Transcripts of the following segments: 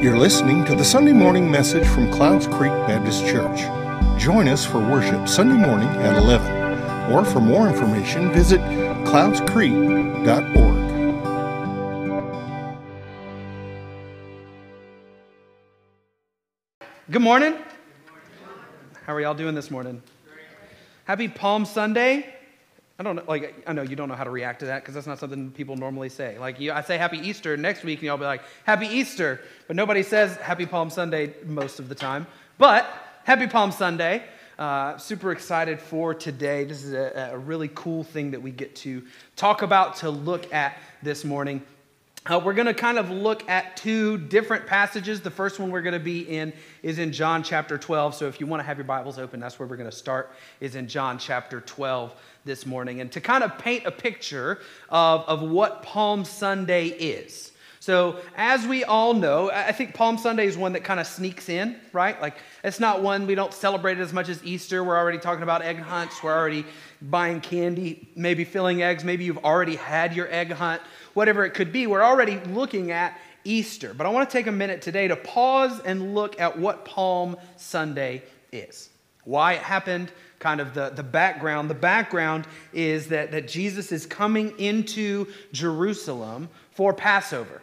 You're listening to the Sunday morning message from Clouds Creek Baptist Church. Join us for worship Sunday morning at 11. Or for more information, visit cloudscreek.org. Good morning. How are y'all doing this morning? Happy Palm Sunday. I don't know, like, I know you don't know how to react to that because that's not something people normally say. Like, you, I say Happy Easter next week, and y'all be like, Happy Easter. But nobody says Happy Palm Sunday most of the time. But Happy Palm Sunday. Uh, super excited for today. This is a, a really cool thing that we get to talk about, to look at this morning. Uh, we're going to kind of look at two different passages. The first one we're going to be in is in John chapter 12. So if you want to have your Bibles open, that's where we're going to start, is in John chapter 12 this morning. And to kind of paint a picture of, of what Palm Sunday is. So, as we all know, I think Palm Sunday is one that kind of sneaks in, right? Like, it's not one we don't celebrate it as much as Easter. We're already talking about egg hunts. We're already buying candy, maybe filling eggs. Maybe you've already had your egg hunt, whatever it could be. We're already looking at Easter. But I want to take a minute today to pause and look at what Palm Sunday is, why it happened, kind of the, the background. The background is that, that Jesus is coming into Jerusalem for Passover.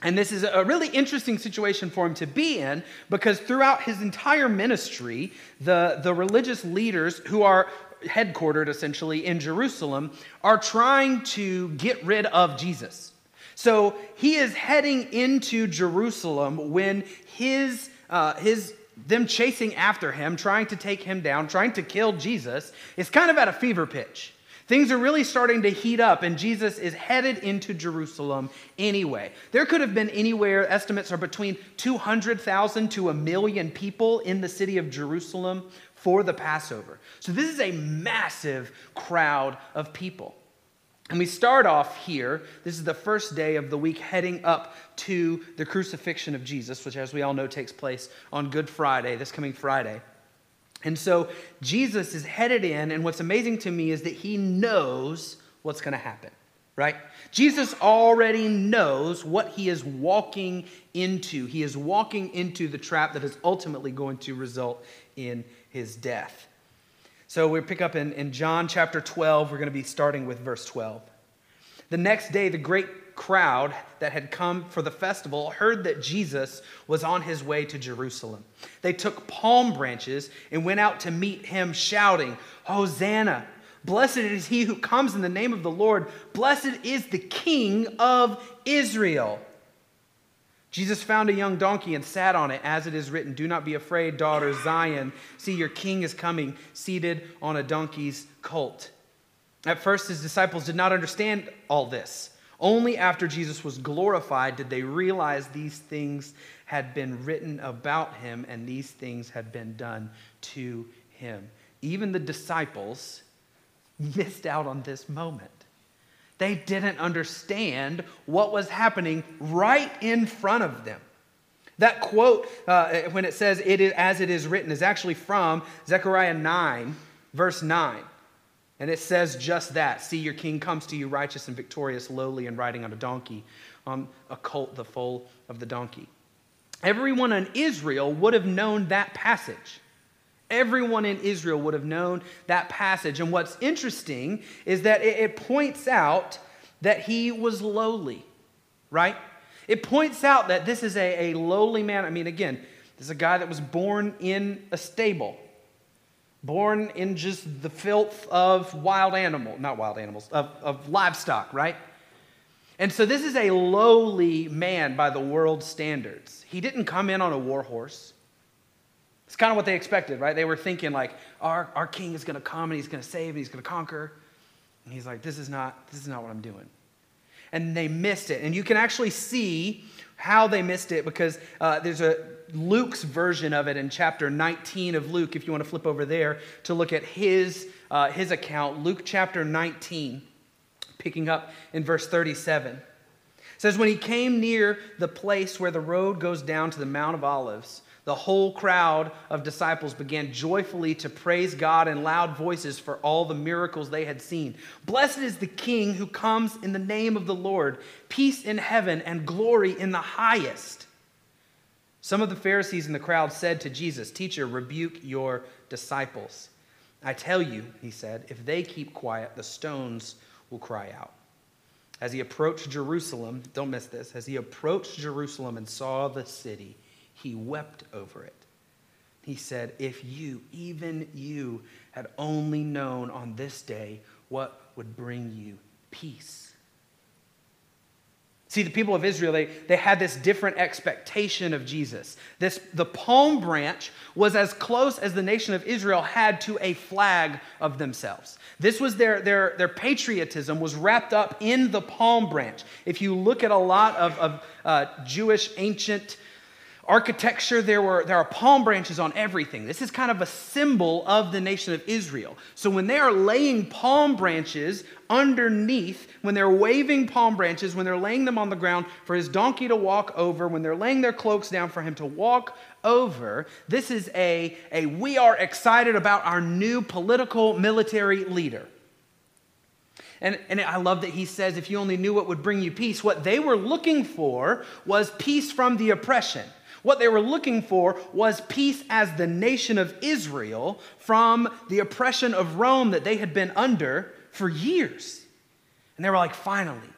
And this is a really interesting situation for him to be in because throughout his entire ministry, the, the religious leaders who are headquartered essentially in Jerusalem are trying to get rid of Jesus. So he is heading into Jerusalem when his, uh, his them chasing after him, trying to take him down, trying to kill Jesus, is kind of at a fever pitch. Things are really starting to heat up, and Jesus is headed into Jerusalem anyway. There could have been anywhere, estimates are between 200,000 to a million people in the city of Jerusalem for the Passover. So this is a massive crowd of people. And we start off here. This is the first day of the week heading up to the crucifixion of Jesus, which, as we all know, takes place on Good Friday, this coming Friday. And so Jesus is headed in, and what's amazing to me is that he knows what's going to happen, right? Jesus already knows what he is walking into. He is walking into the trap that is ultimately going to result in his death. So we pick up in, in John chapter 12. We're going to be starting with verse 12. The next day, the great crowd that had come for the festival heard that Jesus was on his way to Jerusalem. They took palm branches and went out to meet him, shouting, Hosanna! Blessed is he who comes in the name of the Lord. Blessed is the King of Israel. Jesus found a young donkey and sat on it, as it is written Do not be afraid, daughter Zion. See, your king is coming, seated on a donkey's colt. At first, his disciples did not understand all this. Only after Jesus was glorified did they realize these things had been written about him and these things had been done to him. Even the disciples missed out on this moment. They didn't understand what was happening right in front of them. That quote, uh, when it says, it is, as it is written, is actually from Zechariah 9, verse 9. And it says just that See, your king comes to you righteous and victorious, lowly, and riding on a donkey, on a colt, the foal of the donkey. Everyone in Israel would have known that passage. Everyone in Israel would have known that passage. And what's interesting is that it, points out that he was lowly, right? It points out that this is a, a lowly man. I mean, again, this is a guy that was born in a stable, born in just the filth of wild animal, not wild animals, of, of livestock, right? And so this is a lowly man by the world's standards. He didn't come in on a war horse. It's kind of what they expected, right? They were thinking, like, our, our king is going to come and he's going to save and he's going to conquer. And he's like, this is, not, this is not what I'm doing. And they missed it. And you can actually see how they missed it because uh, there's a Luke's version of it in chapter 19 of Luke, if you want to flip over there to look at his, uh, his account. Luke chapter 19, picking up in verse 37. says, When he came near the place where the road goes down to the Mount of Olives, the whole crowd of disciples began joyfully to praise God in loud voices for all the miracles they had seen. Blessed is the King who comes in the name of the Lord, peace in heaven and glory in the highest. Some of the Pharisees in the crowd said to Jesus, Teacher, rebuke your disciples. I tell you, he said, if they keep quiet, the stones will cry out. As he approached Jerusalem, don't miss this, as he approached Jerusalem and saw the city, he wept over it. He said, If you, even you, had only known on this day what would bring you peace See, the people of Israel, they, they had this different expectation of Jesus. This, the palm branch was as close as the nation of Israel had to a flag of themselves. This was their, their, their patriotism was wrapped up in the palm branch. If you look at a lot of, of uh, Jewish ancient architecture, there, were, there are palm branches on everything. This is kind of a symbol of the nation of Israel. So when they are laying palm branches underneath, when they're waving palm branches, when they're laying them on the ground for his donkey to walk over, when they're laying their cloaks down for him to walk over, this is a, a we are excited about our new political military leader. And, and I love that he says, if you only knew what would bring you peace, what they were looking for was peace from the oppression. What they were looking for was peace as the nation of Israel from the oppression of Rome that they had been under for years. And they were like, finally,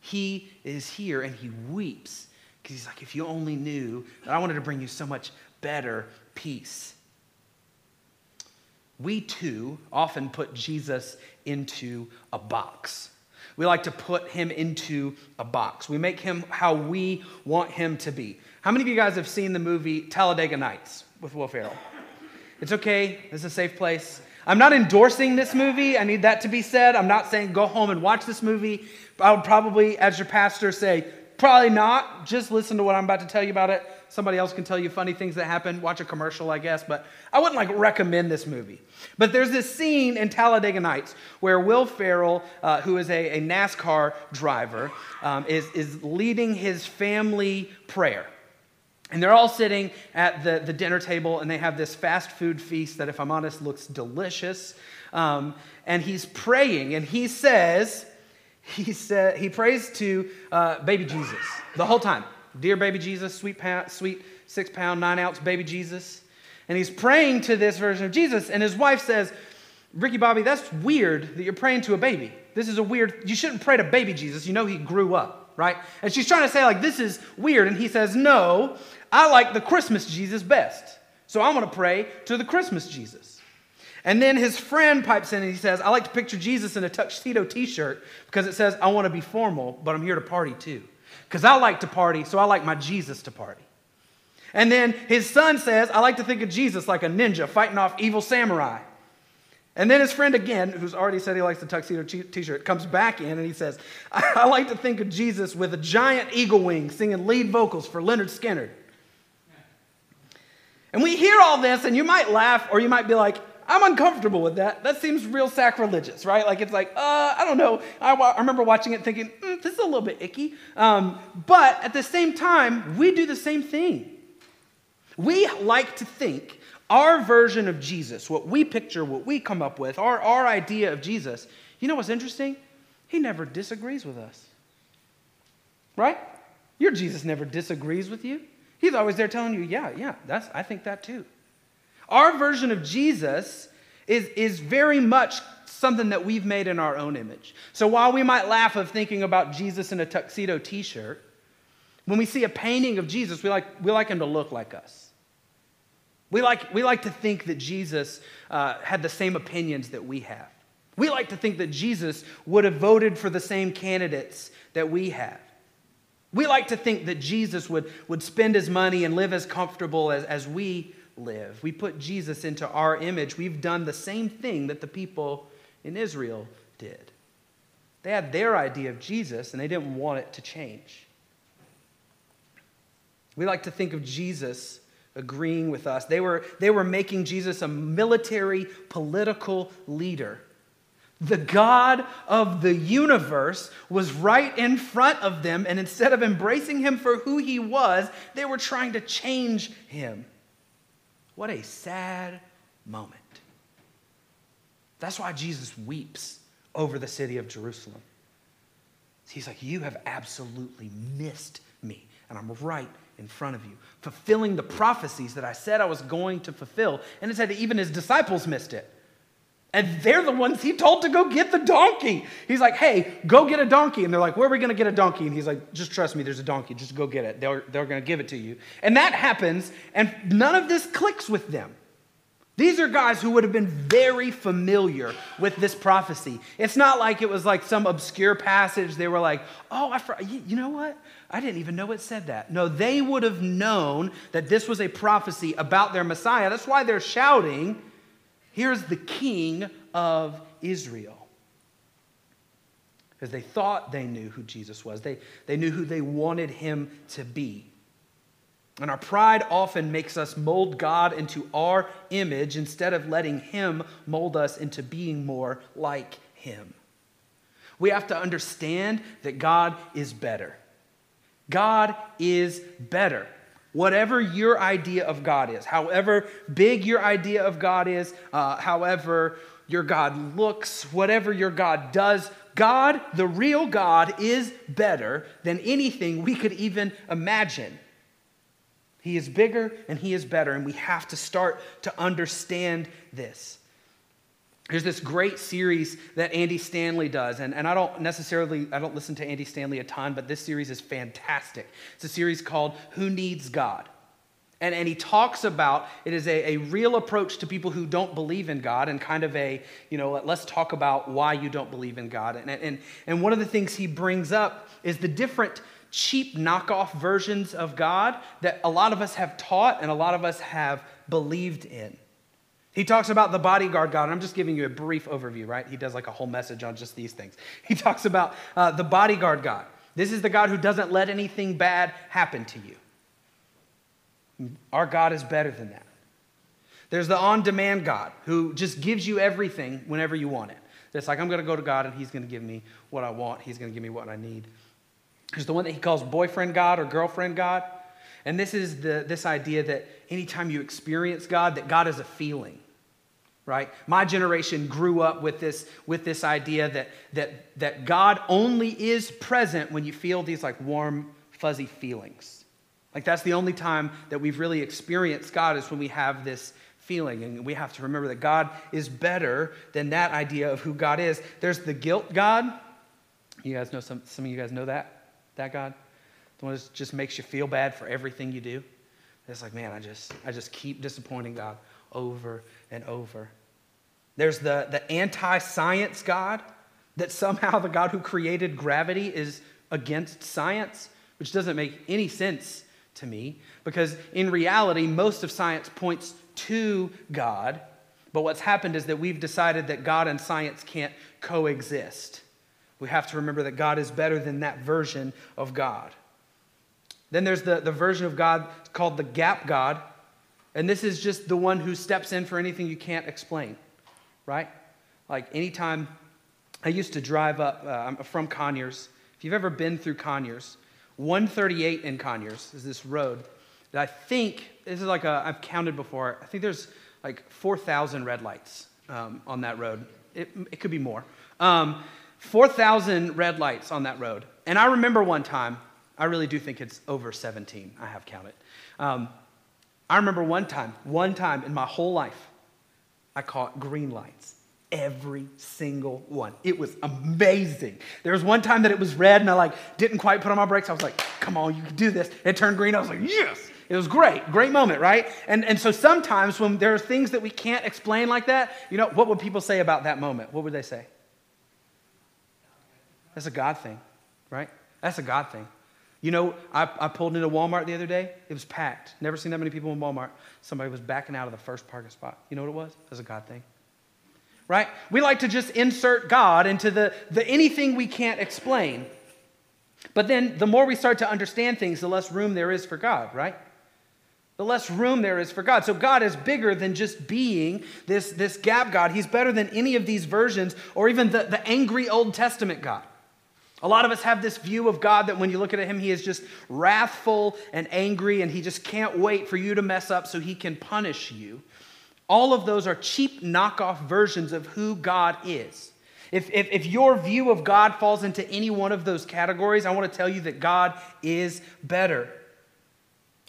he is here and he weeps because he's like, if you only knew that I wanted to bring you so much better peace. We too often put Jesus into a box. We like to put him into a box. We make him how we want him to be. How many of you guys have seen the movie Talladega Nights with Will Ferrell? It's okay, this is a safe place. I'm not endorsing this movie. I need that to be said. I'm not saying go home and watch this movie. I would probably, as your pastor, say, probably not. Just listen to what I'm about to tell you about it. Somebody else can tell you funny things that happen. Watch a commercial, I guess. But I wouldn't like recommend this movie. But there's this scene in Talladega Nights where Will Ferrell, uh, who is a, a NASCAR driver, um, is, is leading his family prayer. And they're all sitting at the, the dinner table, and they have this fast food feast that, if I'm honest, looks delicious. Um, and he's praying, and he says, he, said, he prays to uh, baby Jesus the whole time. Dear baby Jesus, sweet, pound, sweet six pound, nine ounce baby Jesus. And he's praying to this version of Jesus, and his wife says, Ricky Bobby, that's weird that you're praying to a baby. This is a weird, you shouldn't pray to baby Jesus. You know he grew up right? And she's trying to say, like, this is weird. And he says, no, I like the Christmas Jesus best. So I'm going to pray to the Christmas Jesus. And then his friend pipes in and he says, I like to picture Jesus in a tuxedo t shirt because it says, I want to be formal, but I'm here to party too. Because I like to party, so I like my Jesus to party. And then his son says, I like to think of Jesus like a ninja fighting off evil samurai. And then his friend again, who's already said he likes the tuxedo t shirt, comes back in and he says, I like to think of Jesus with a giant eagle wing singing lead vocals for Lynyrd Skynyrd. And we hear all this, and you might laugh or you might be like, I'm uncomfortable with that. That seems real sacrilegious, right? Like it's like, uh, I don't know. I, I remember watching it thinking, mm, this is a little bit icky. Um, but at the same time, we do the same thing. We like to think our version of Jesus, what we picture, what we come up with, our, our idea of Jesus, you know what's interesting? He never disagrees with us. Right? Your Jesus never disagrees with you. He's always there telling you, yeah, yeah, that's, I think that too. Our version of Jesus is, is very much something that we've made in our own image. So while we might laugh of thinking about Jesus in a tuxedo t shirt, when we see a painting of Jesus, we like, we like him to look like us. We like, we like to think that Jesus uh, had the same opinions that we have. We like to think that Jesus would have voted for the same candidates that we have. We like to think that Jesus would, would spend his money and live as comfortable as, as we live. We put Jesus into our image. We've done the same thing that the people in Israel did. They had their idea of Jesus and they didn't want it to change. We like to think of Jesus agreeing with us. They were, they were making Jesus a military political leader. The God of the universe was right in front of them, and instead of embracing him for who he was, they were trying to change him. What a sad moment. That's why Jesus weeps over the city of Jerusalem. He's like, You have absolutely missed me. and I'm right in front of you, fulfilling the prophecies that I said I was going to fulfill. And it said that even his disciples missed it. And they're the ones he told to go get the donkey. He's like, hey, go get a donkey. And they're like, where are we going to get a donkey? And he's like, just trust me, there's a donkey. Just go get it. They're, they're going to give it to you. And that happens, and none of this clicks with them. These are guys who would have been very familiar with this prophecy. It's not like it was like some obscure passage. They were like, oh, I, you know what? I didn't even know it said that. No, they would have known that this was a prophecy about their Messiah. That's why they're shouting, here's the king of Israel. Because they thought they knew who Jesus was, they, they knew who they wanted him to be. And our pride often makes us mold God into our image instead of letting Him mold us into being more like Him. We have to understand that God is better. God is better. Whatever your idea of God is, however big your idea of God is, uh, however your God looks, whatever your God does, God, the real God, is better than anything we could even imagine. He is bigger and he is better, and we have to start to understand this. There's this great series that Andy Stanley does, and, and I don't necessarily, I don't listen to Andy Stanley a ton, but this series is fantastic. It's a series called Who Needs God? And, and he talks about it is a, a real approach to people who don't believe in God and kind of a, you know, let's talk about why you don't believe in God. And, and, and one of the things he brings up is the different cheap knockoff versions of God that a lot of us have taught and a lot of us have believed in. He talks about the bodyguard God. I'm just giving you a brief overview, right? He does like a whole message on just these things. He talks about uh, the bodyguard God. This is the God who doesn't let anything bad happen to you. Our God is better than that. There's the on demand God who just gives you everything whenever you want it. It's like, I'm going to go to God and He's going to give me what I want, He's going to give me what I need. There's the one that he calls boyfriend God or girlfriend God. And this is the, this idea that anytime you experience God, that God is a feeling, right? My generation grew up with this, with this idea that, that, that God only is present when you feel these like warm, fuzzy feelings. Like that's the only time that we've really experienced God is when we have this feeling. And we have to remember that God is better than that idea of who God is. There's the guilt God. You guys know some, some of you guys know that? That God? The one that just makes you feel bad for everything you do? It's like, man, I just, I just keep disappointing God over and over. There's the, the anti science God, that somehow the God who created gravity is against science, which doesn't make any sense to me because in reality, most of science points to God. But what's happened is that we've decided that God and science can't coexist. We have to remember that God is better than that version of God. Then there's the, the version of God called the gap God. And this is just the one who steps in for anything you can't explain, right? Like anytime I used to drive up, uh, I'm from Conyers. If you've ever been through Conyers, 138 in Conyers is this road that I think, this is like a, I've counted before, I think there's like 4,000 red lights um, on that road. It, it could be more. Um, 4,000 red lights on that road. And I remember one time, I really do think it's over 17, I have counted. Um, I remember one time, one time in my whole life, I caught green lights. Every single one. It was amazing. There was one time that it was red and I like didn't quite put on my brakes. I was like, come on, you can do this. It turned green. I was like, yes. It was great, great moment, right? And, and so sometimes when there are things that we can't explain like that, you know, what would people say about that moment? What would they say? That's a God thing, right? That's a God thing. You know, I, I pulled into Walmart the other day. It was packed. Never seen that many people in Walmart. Somebody was backing out of the first parking spot. You know what it was? Was a God thing. Right? We like to just insert God into the, the anything we can't explain. But then the more we start to understand things, the less room there is for God, right? the less room there is for God. So God is bigger than just being this, this gap God. He's better than any of these versions or even the, the angry Old Testament God. A lot of us have this view of God that when you look at him, he is just wrathful and angry and he just can't wait for you to mess up so he can punish you. All of those are cheap knockoff versions of who God is. If, if, if, your view of God falls into any one of those categories, I want to tell you that God is better.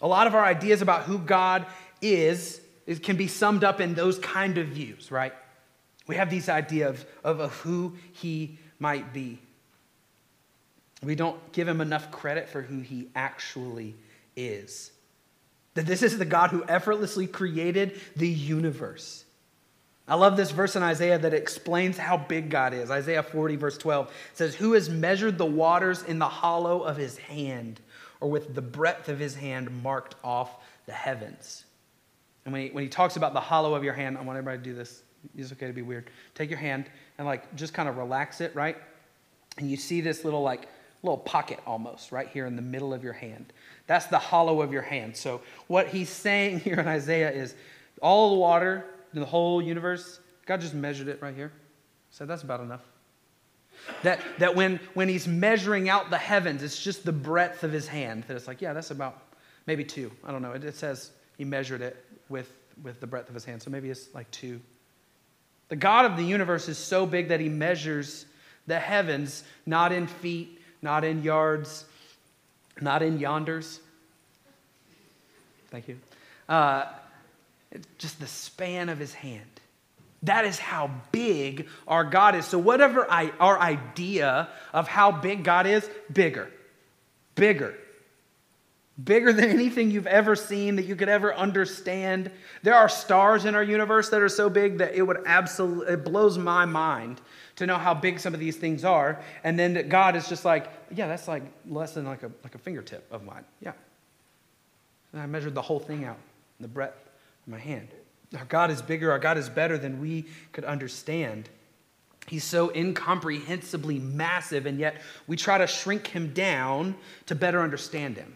A lot of our ideas about who God is, is can be summed up in those kind of views, right? We have these ideas of, of who he might be. We don't give him enough credit for who he actually is. That this is the God who effortlessly created the universe. I love this verse in Isaiah that explains how big God is. Isaiah 40, verse 12 says, Who has measured the waters in the hollow of his hand, or with the breadth of his hand marked off the heavens? And when he, when he talks about the hollow of your hand, I want everybody to do this. It's okay to be weird. Take your hand and like just kind of relax it, right? And you see this little like little pocket almost right here in the middle of your hand. That's the hollow of your hand. So what he's saying here in Isaiah is all the water in the whole universe, God just measured it right here. Said that's about enough. That, that when, when he's measuring out the heavens, it's just the breadth of his hand. That it's like, yeah, that's about maybe two. I don't know. It, it says he measured it with, with the breadth of his hand. So maybe it's like two. The God of the universe is so big that he measures the heavens not in feet, not in yards, not in yonders. Thank you. Uh, just the span of his hand. That is how big our God is. So, whatever I, our idea of how big God is, bigger, bigger, bigger than anything you've ever seen that you could ever understand. There are stars in our universe that are so big that it would absolutely, it blows my mind to know how big some of these things are. And then that God is just like, yeah, that's like less than like a, like a fingertip of mine. Yeah. And I measured the whole thing out, the breadth of my hand. Our God is bigger, our God is better than we could understand. He's so incomprehensibly massive, and yet we try to shrink him down to better understand him.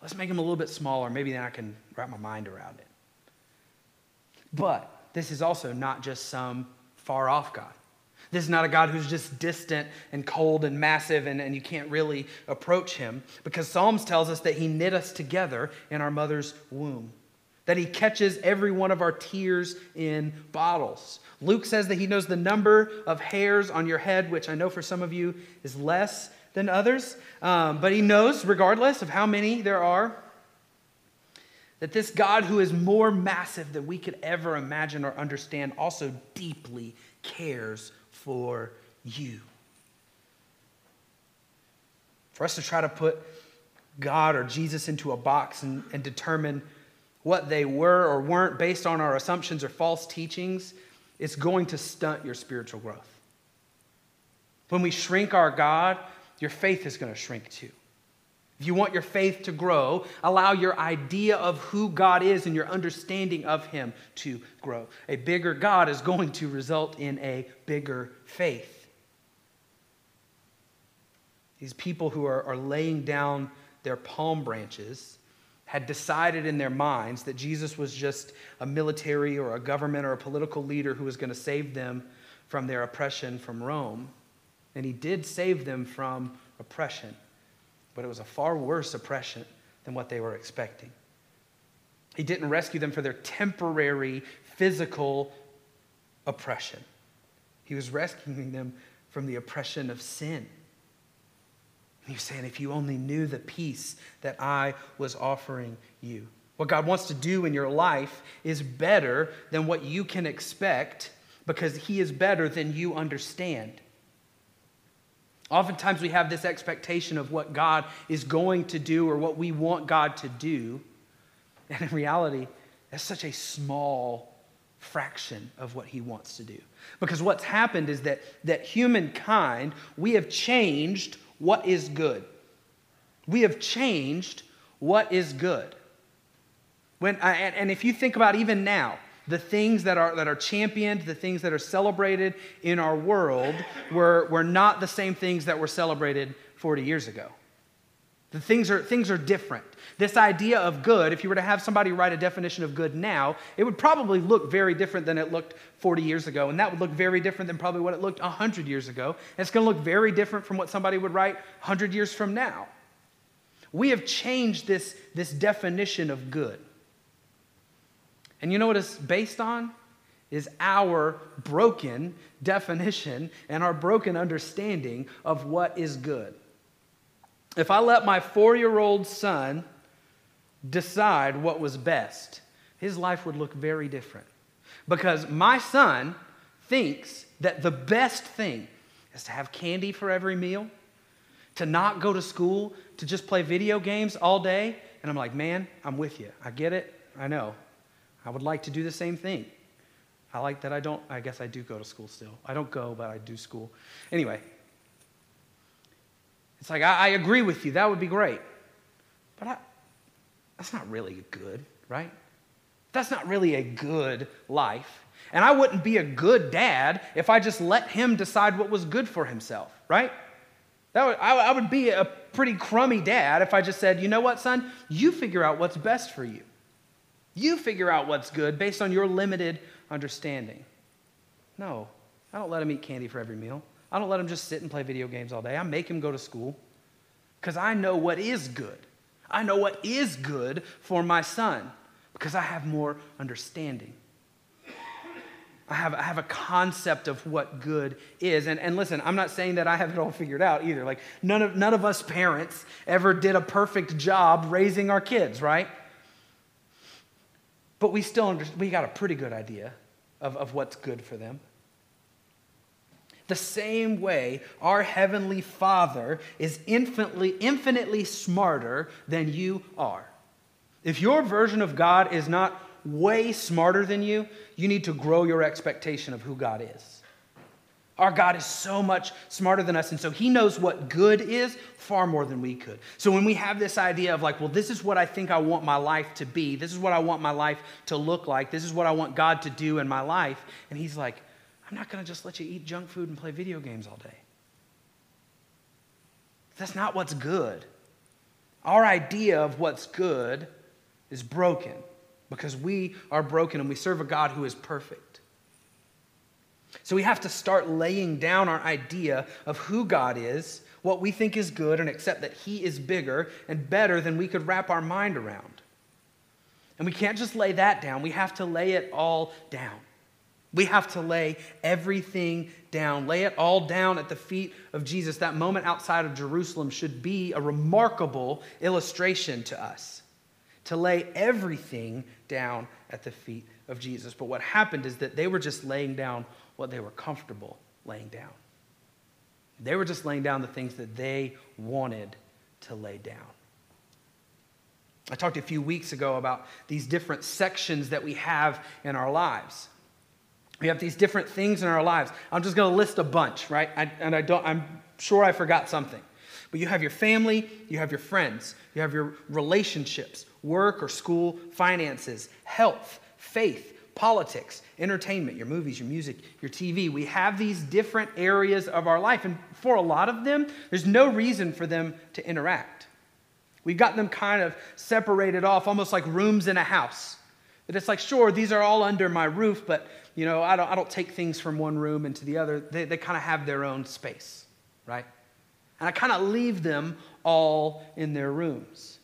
Let's make him a little bit smaller. Maybe then I can wrap my mind around it. But this is also not just some far off God. This is not a God who's just distant and cold and massive and, and you can't really approach him because Psalms tells us that he knit us together in our mother's womb, that he catches every one of our tears in bottles. Luke says that he knows the number of hairs on your head, which I know for some of you is less than others, um, but he knows, regardless of how many there are, that this God who is more massive than we could ever imagine or understand also deeply cares for you. For us to try to put God or Jesus into a box and, and determine what they were or weren't based on our assumptions or false teachings, it's going to stunt your spiritual growth. When we shrink our God, your faith is going to shrink too. If you want your faith to grow, allow your idea of who God is and your understanding of Him to grow. A bigger God is going to result in a bigger faith. These people who are, are laying down their palm branches had decided in their minds that Jesus was just a military or a government or a political leader who was going to save them from their oppression from Rome. And he did save them from oppression but it was a far worse oppression than what they were expecting. He didn't rescue them for their temporary physical oppression, He was rescuing them from the oppression of sin. He was saying, if you only knew the peace that I was offering you. What God wants to do in your life is better than what you can expect because He is better than you understand. Oftentimes, we have this expectation of what God is going to do or what we want God to do. And in reality, that's such a small fraction of what He wants to do. Because what's happened is that, that humankind, we have changed what is good. We have changed what is good. When, and, and if you think about even now, the things that are, that are championed, the things that are celebrated in our world were, were not the same things that were celebrated 40 years ago. The things are, things are different. This idea of good, if you were to have somebody write a definition of good now, it would probably look very different than it looked 40 years ago. And that would look very different than probably what it looked 100 years ago. And it's going to look very different from what somebody would write 100 years from now. We have changed this, this definition of good. And you know what it's based on? Is our broken definition and our broken understanding of what is good. If I let my four year old son decide what was best, his life would look very different. Because my son thinks that the best thing is to have candy for every meal, to not go to school, to just play video games all day. And I'm like, man, I'm with you. I get it. I know. I would like to do the same thing. I like that I don't, I guess I do go to school still. I don't go, but I do school. Anyway, it's like, I, I agree with you. That would be great. But I, that's not really good, right? That's not really a good life. And I wouldn't be a good dad if I just let him decide what was good for himself, right? That would, I, I would be a pretty crummy dad if I just said, you know what, son? You figure out what's best for you. You figure out what's good based on your limited understanding. No, I don't let him eat candy for every meal. I don't let him just sit and play video games all day. I make him go to school because I know what is good. I know what is good for my son because I have more understanding. I have, I have a concept of what good is. And, and listen, I'm not saying that I have it all figured out either. Like, none of, none of us parents ever did a perfect job raising our kids, right? But we still under, we got a pretty good idea of, of what's good for them. The same way, our Heavenly Father is infinitely, infinitely smarter than you are. If your version of God is not way smarter than you, you need to grow your expectation of who God is. Our God is so much smarter than us, and so He knows what good is far more than we could. So when we have this idea of like, well, this is what I think I want my life to be, this is what I want my life to look like, this is what I want God to do in my life, and He's like, I'm not going to just let you eat junk food and play video games all day. That's not what's good. Our idea of what's good is broken because we are broken and we serve a God who is perfect. So we have to start laying down our idea of who God is, what we think is good, and accept that He is bigger and better than we could wrap our mind around. And we can't just lay that down, we have to lay it all down. We have to lay everything down, lay it all down at the feet of Jesus. That moment outside of Jerusalem should be a remarkable illustration to us to lay everything down at the feet of Jesus. But what happened is that they were just laying down what they were comfortable laying down. They were just laying down the things that they wanted to lay down. I talked a few weeks ago about these different sections that we have in our lives. We have these different things in our lives. I'm just going to list a bunch, right? I, and I don't, I'm sure I forgot something. But you have your family, you have your friends, you have your relationships, work or school, finances, health, faith, politics, entertainment, your movies, your music, your TV. We have these different areas of our life. And for a lot of them, there's no reason for them to interact. We've got them kind of separated off, almost like rooms in a house. That it's like, sure, these are all under my roof, but you know, I don't, I don't take things from one room into the other. They, they kind of have their own space, right? And I kind of leave them all in their rooms.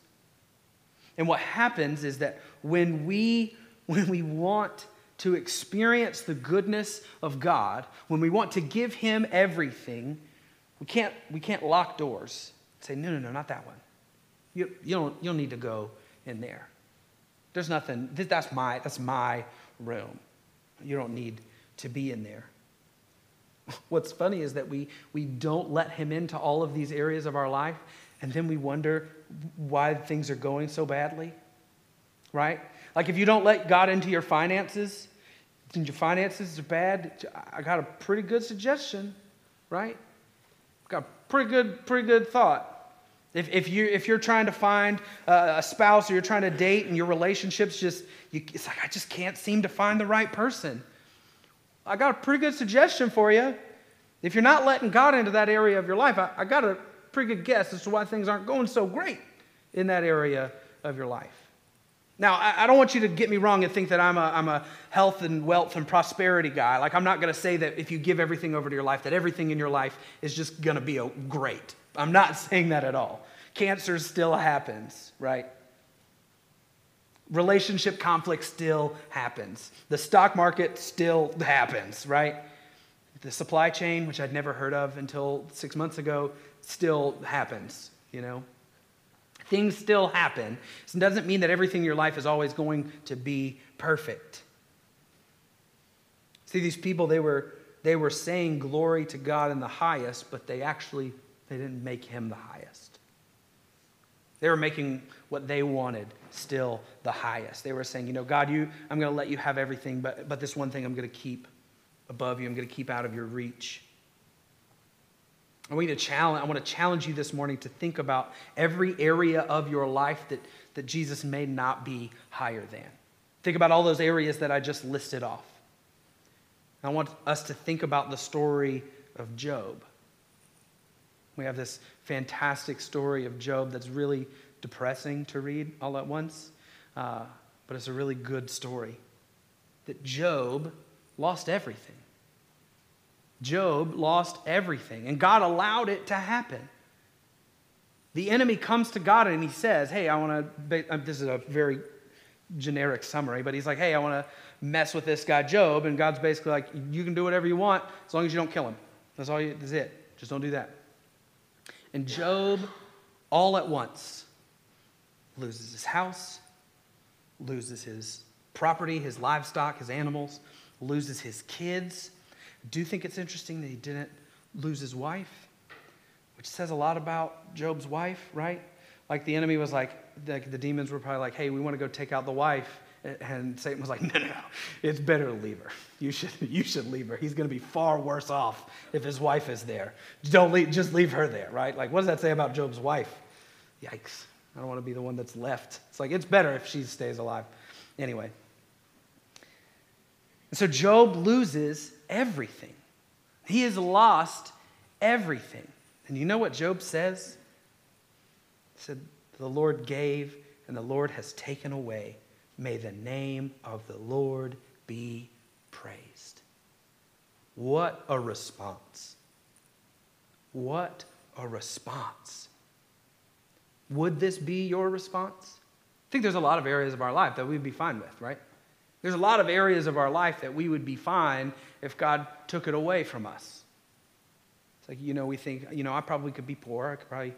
And what happens is that when we, when we want to experience the goodness of God, when we want to give Him everything, we can't, we can't lock doors say, no, no, no, not that one. You, you, don't, you don't need to go in there. There's nothing, that's my, that's my room. You don't need to be in there. What's funny is that we, we don't let him into all of these areas of our life, and then we wonder why things are going so badly, right? Like if you don't let God into your finances, and your finances are bad, I got a pretty good suggestion, right? Got a pretty good, pretty good thought. If, if, you, if you're trying to find a spouse or you're trying to date and your relationship's just, you, it's like, I just can't seem to find the right person. I got a pretty good suggestion for you. If you're not letting God into that area of your life, I, I got a pretty good guess as to why things aren't going so great in that area of your life. Now, I, don't want you to get me wrong and think that I'm a, I'm a health and wealth and prosperity guy. Like, I'm not going to say that if you give everything over to your life, that everything in your life is just going to be great. I'm not saying that at all. Cancer still happens, right? Relationship conflict still happens. The stock market still happens, right? The supply chain, which I'd never heard of until six months ago, still happens, you know? Things still happen. It doesn't mean that everything in your life is always going to be perfect. See, these people, they were, they were saying glory to God in the highest, but they actually they didn't make him the highest. They were making what they wanted still the highest. They were saying, you know, God, you, I'm going to let you have everything, but, but this one thing I'm going to keep above you. I'm going to keep out of your reach. I want, to challenge, I want to challenge you this morning to think about every area of your life that, that Jesus may not be higher than. Think about all those areas that I just listed off. I want us to think about the story of Job. We have this fantastic story of Job that's really depressing to read all at once, uh, but it's a really good story. That Job lost everything. Job lost everything, and God allowed it to happen. The enemy comes to God and he says, Hey, I want to, uh, this is a very generic summary, but he's like, Hey, I want to mess with this guy, Job. And God's basically like, You can do whatever you want as long as you don't kill him. That's all you, that's it. Just don't do that. And Job, all at once, loses his house, loses his property, his livestock, his animals, loses his kids do you think it's interesting that he didn't lose his wife? Which says a lot about Job's wife, right? Like the enemy was like, the, the demons were probably like, hey, we want to go take out the wife. And Satan was like, no, no, no, it's better to leave her. You should, you should leave her. He's going to be far worse off if his wife is there. Don't leave, just leave her there, right? Like, what does that say about Job's wife? Yikes. I don't want to be the one that's left. It's like, it's better if she stays alive. Anyway. So Job loses everything. He has lost everything. And you know what Job says? He said, The Lord gave, and the Lord has taken away. May the name of the Lord be praised. What a response! What a response. Would this be your response? I think there's a lot of areas of our life that we'd be fine with, right? There's a lot of areas of our life that we would be fine if God took it away from us. It's like, you know, we think, you know, I probably could be poor. I could probably,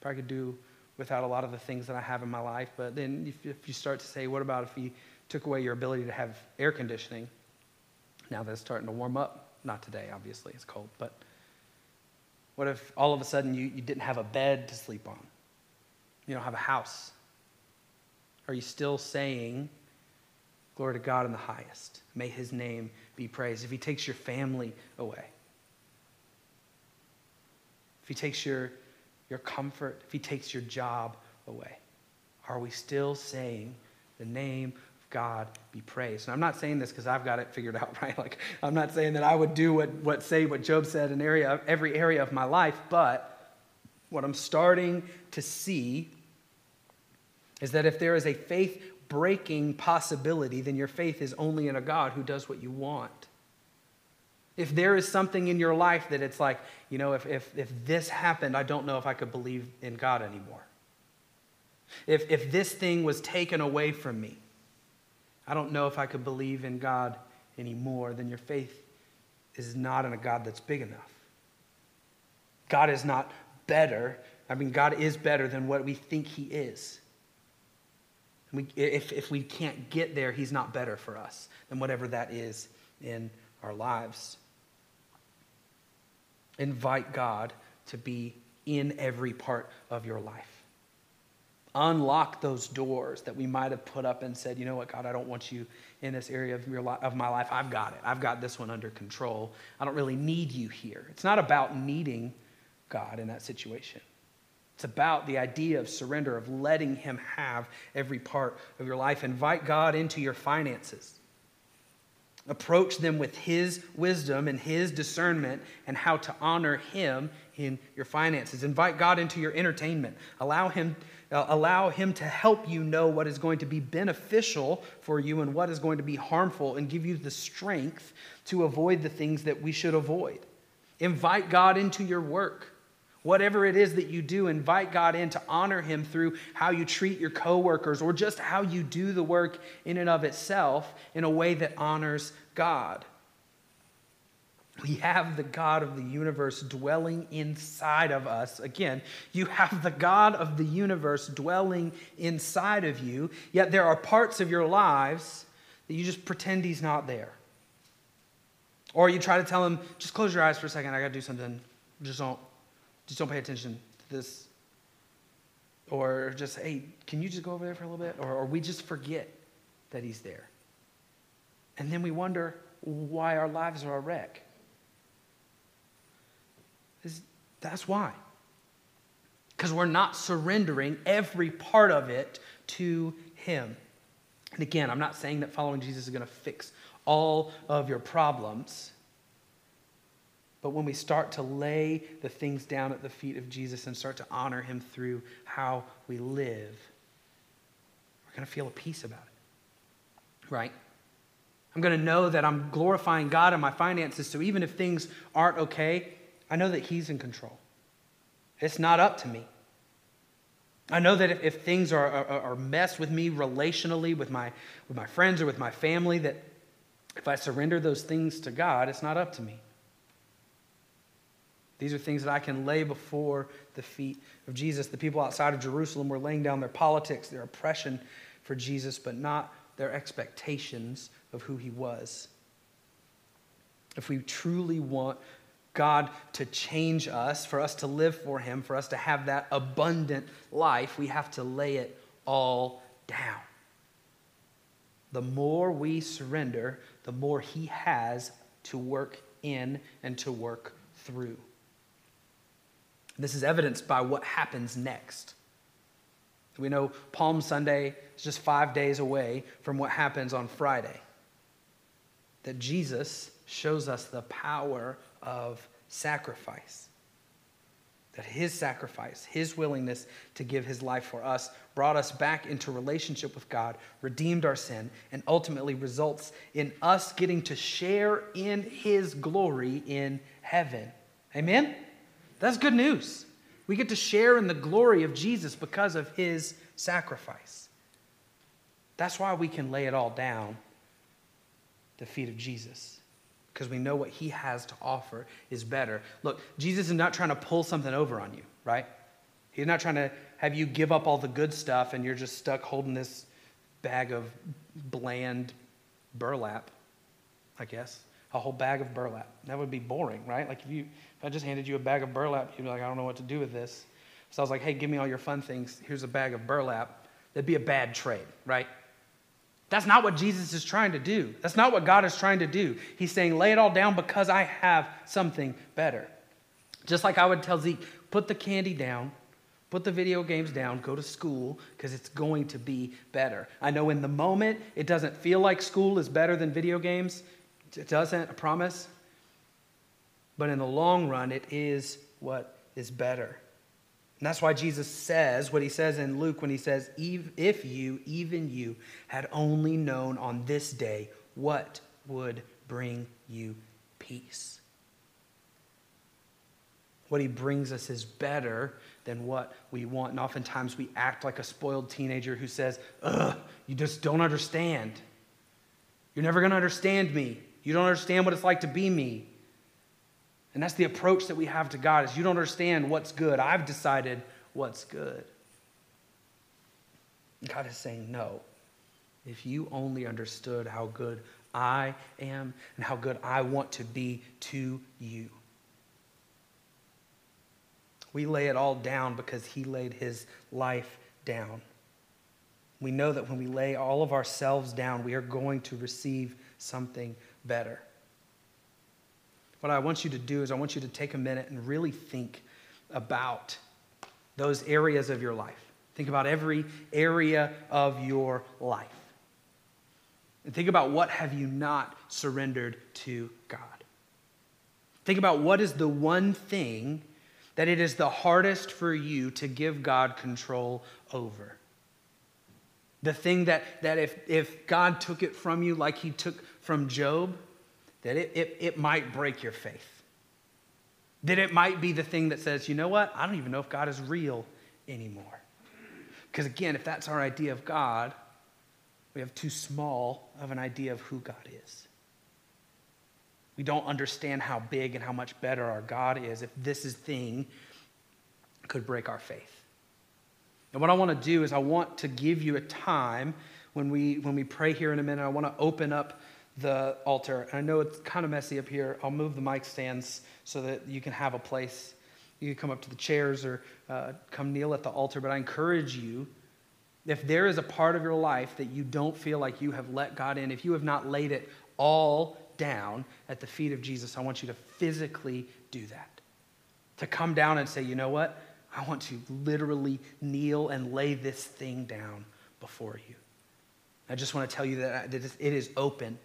probably could do without a lot of the things that I have in my life. But then if, if you start to say, what about if He took away your ability to have air conditioning? Now that it's starting to warm up. Not today, obviously, it's cold. But what if all of a sudden you, you didn't have a bed to sleep on? You don't have a house? Are you still saying, Glory to God in the highest. May his name be praised. If he takes your family away, if he takes your, your comfort, if he takes your job away, are we still saying the name of God be praised? And I'm not saying this because I've got it figured out, right? Like, I'm not saying that I would do what, what say what Job said in area, every area of my life, but what I'm starting to see is that if there is a faith breaking possibility, then your faith is only in a God who does what you want. If there is something in your life that it's like, you know, if, if, if this happened, I don't know if I could believe in God anymore. If, if this thing was taken away from me, I don't know if I could believe in God anymore, then your faith is not in a God that's big enough. God is not better. I mean, God is better than what we think He is. We, if, if we can't get there, He's not better for us than whatever that is in our lives. Invite God to be in every part of your life. Unlock those doors that we might have put up and said, you know what, God, I don't want you in this area of, your li- of my life. I've got it. I've got this one under control. I don't really need you here. It's not about needing God in that situation. It's about the idea of surrender, of letting Him have every part of your life. Invite God into your finances. Approach them with His wisdom and His discernment and how to honor Him in your finances. Invite God into your entertainment. Allow Him, uh, allow him to help you know what is going to be beneficial for you and what is going to be harmful and give you the strength to avoid the things that we should avoid. Invite God into your work. Whatever it is that you do, invite God in to honor Him through how you treat your coworkers or just how you do the work in and of itself in a way that honors God. We have the God of the universe dwelling inside of us. Again, you have the God of the universe dwelling inside of you, yet there are parts of your lives that you just pretend He's not there. Or you try to tell Him, just close your eyes for a second, I gotta do something. Just don't, just don't pay attention to this. Or just, hey, can you just go over there for a little bit? Or, or we just forget that He's there. And then we wonder why our lives are a wreck. That's why. Because we're not surrendering every part of it to Him. And again, I'm not saying that following Jesus is going to fix all of your problems. But when we start to lay the things down at the feet of Jesus and start to honor Him through how we live, we're going to feel a peace about it. Right? I'm going to know that I'm glorifying God in my finances, so even if things aren't okay, I know that He's in control. It's not up to me. I know that if, if things are, are, are messed with me relationally, with my, with my friends or with my family, that if I surrender those things to God, it's not up to me. These are things that I can lay before the feet of Jesus. The people outside of Jerusalem were laying down their politics, their oppression for Jesus, but not their expectations of who he was. If we truly want God to change us, for us to live for Him, for us to have that abundant life, we have to lay it all down. The more we surrender, the more He has to work in and to work through. This is evidenced by what happens next. We know Palm Sunday is just five days away from what happens on Friday. That Jesus shows us the power of sacrifice. That his sacrifice, his willingness to give his life for us, brought us back into relationship with God, redeemed our sin, and ultimately results in us getting to share in his glory in heaven. Amen? That's good news. We get to share in the glory of Jesus because of his sacrifice. That's why we can lay it all down the feet of Jesus because we know what he has to offer is better. Look, Jesus is not trying to pull something over on you, right? He's not trying to have you give up all the good stuff and you're just stuck holding this bag of bland burlap, I guess. A whole bag of burlap. That would be boring, right? Like if you if I just handed you a bag of burlap, you'd be like, I don't know what to do with this. So I was like, hey, give me all your fun things. Here's a bag of burlap. That'd be a bad trade, right? That's not what Jesus is trying to do. That's not what God is trying to do. He's saying, lay it all down because I have something better. Just like I would tell Zeke, put the candy down, put the video games down, go to school because it's going to be better. I know in the moment it doesn't feel like school is better than video games. It doesn't, I promise. But in the long run, it is what is better. And that's why Jesus says what he says in Luke when he says, If you, even you, had only known on this day what would bring you peace. What he brings us is better than what we want. And oftentimes we act like a spoiled teenager who says, Ugh, you just don't understand. You're never going to understand me. You don't understand what it's like to be me. And that's the approach that we have to God is you don't understand what's good. I've decided what's good. God is saying, no. If you only understood how good I am and how good I want to be to you. We lay it all down because he laid his life down. We know that when we lay all of ourselves down, we are going to receive something better. What I want you to do is, I want you to take a minute and really think about those areas of your life. Think about every area of your life. And think about what have you not surrendered to God. Think about what is the one thing that it is the hardest for you to give God control over. The thing that, that if, if God took it from you like he took from Job, that it, it, it might break your faith. That it might be the thing that says, you know what? I don't even know if God is real anymore. Because again, if that's our idea of God, we have too small of an idea of who God is. We don't understand how big and how much better our God is if this is thing could break our faith. And what I want to do is I want to give you a time when we when we pray here in a minute. I want to open up the altar. And I know it's kind of messy up here. I'll move the mic stands so that you can have a place. You can come up to the chairs or uh, come kneel at the altar. But I encourage you, if there is a part of your life that you don't feel like you have let God in, if you have not laid it all down at the feet of Jesus, I want you to physically do that. To come down and say, you know what? I want to literally kneel and lay this thing down before you. I just want to tell you that it is open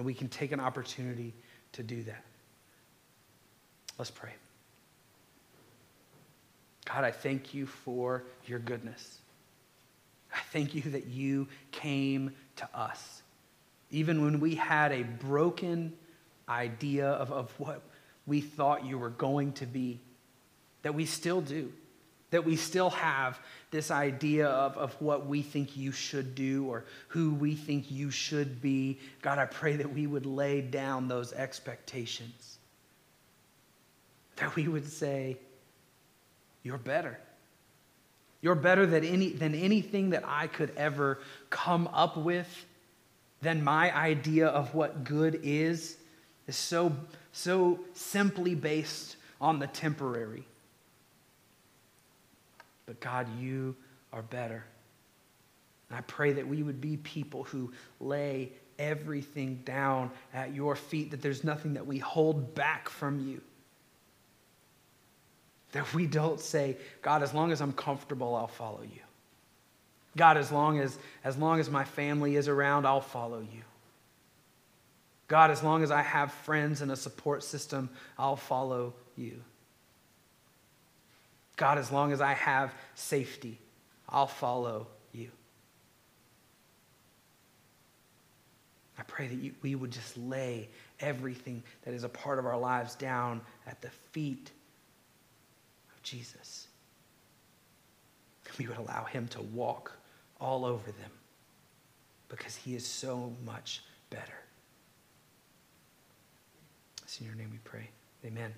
and we can take an opportunity to do that. Let's pray. God, I thank you for your goodness. I thank you that you came to us. Even when we had a broken idea of, of what we thought you were going to be, that we still do that we still have this idea of, of what we think you should do or who we think you should be. God, I pray that we would lay down those expectations. That we would say, You're better. You're better than, any, than anything that I could ever come up with, than my idea of what good is, is so, so simply based on the temporary. But God, you are better. And I pray that we would be people who lay everything down at your feet, that there's nothing that we hold back from you. That we don't say, God, as long as I'm comfortable, I'll follow you. God, as long as, as long as my family is around, I'll follow you. God, as long as I have friends and a support system, I'll follow you. God, as long as I have safety, I'll follow you. I pray that you, we would just lay everything that is a part of our lives down at the feet of Jesus. We would allow him to walk all over them because he is so much better. It's in your name we pray. Amen.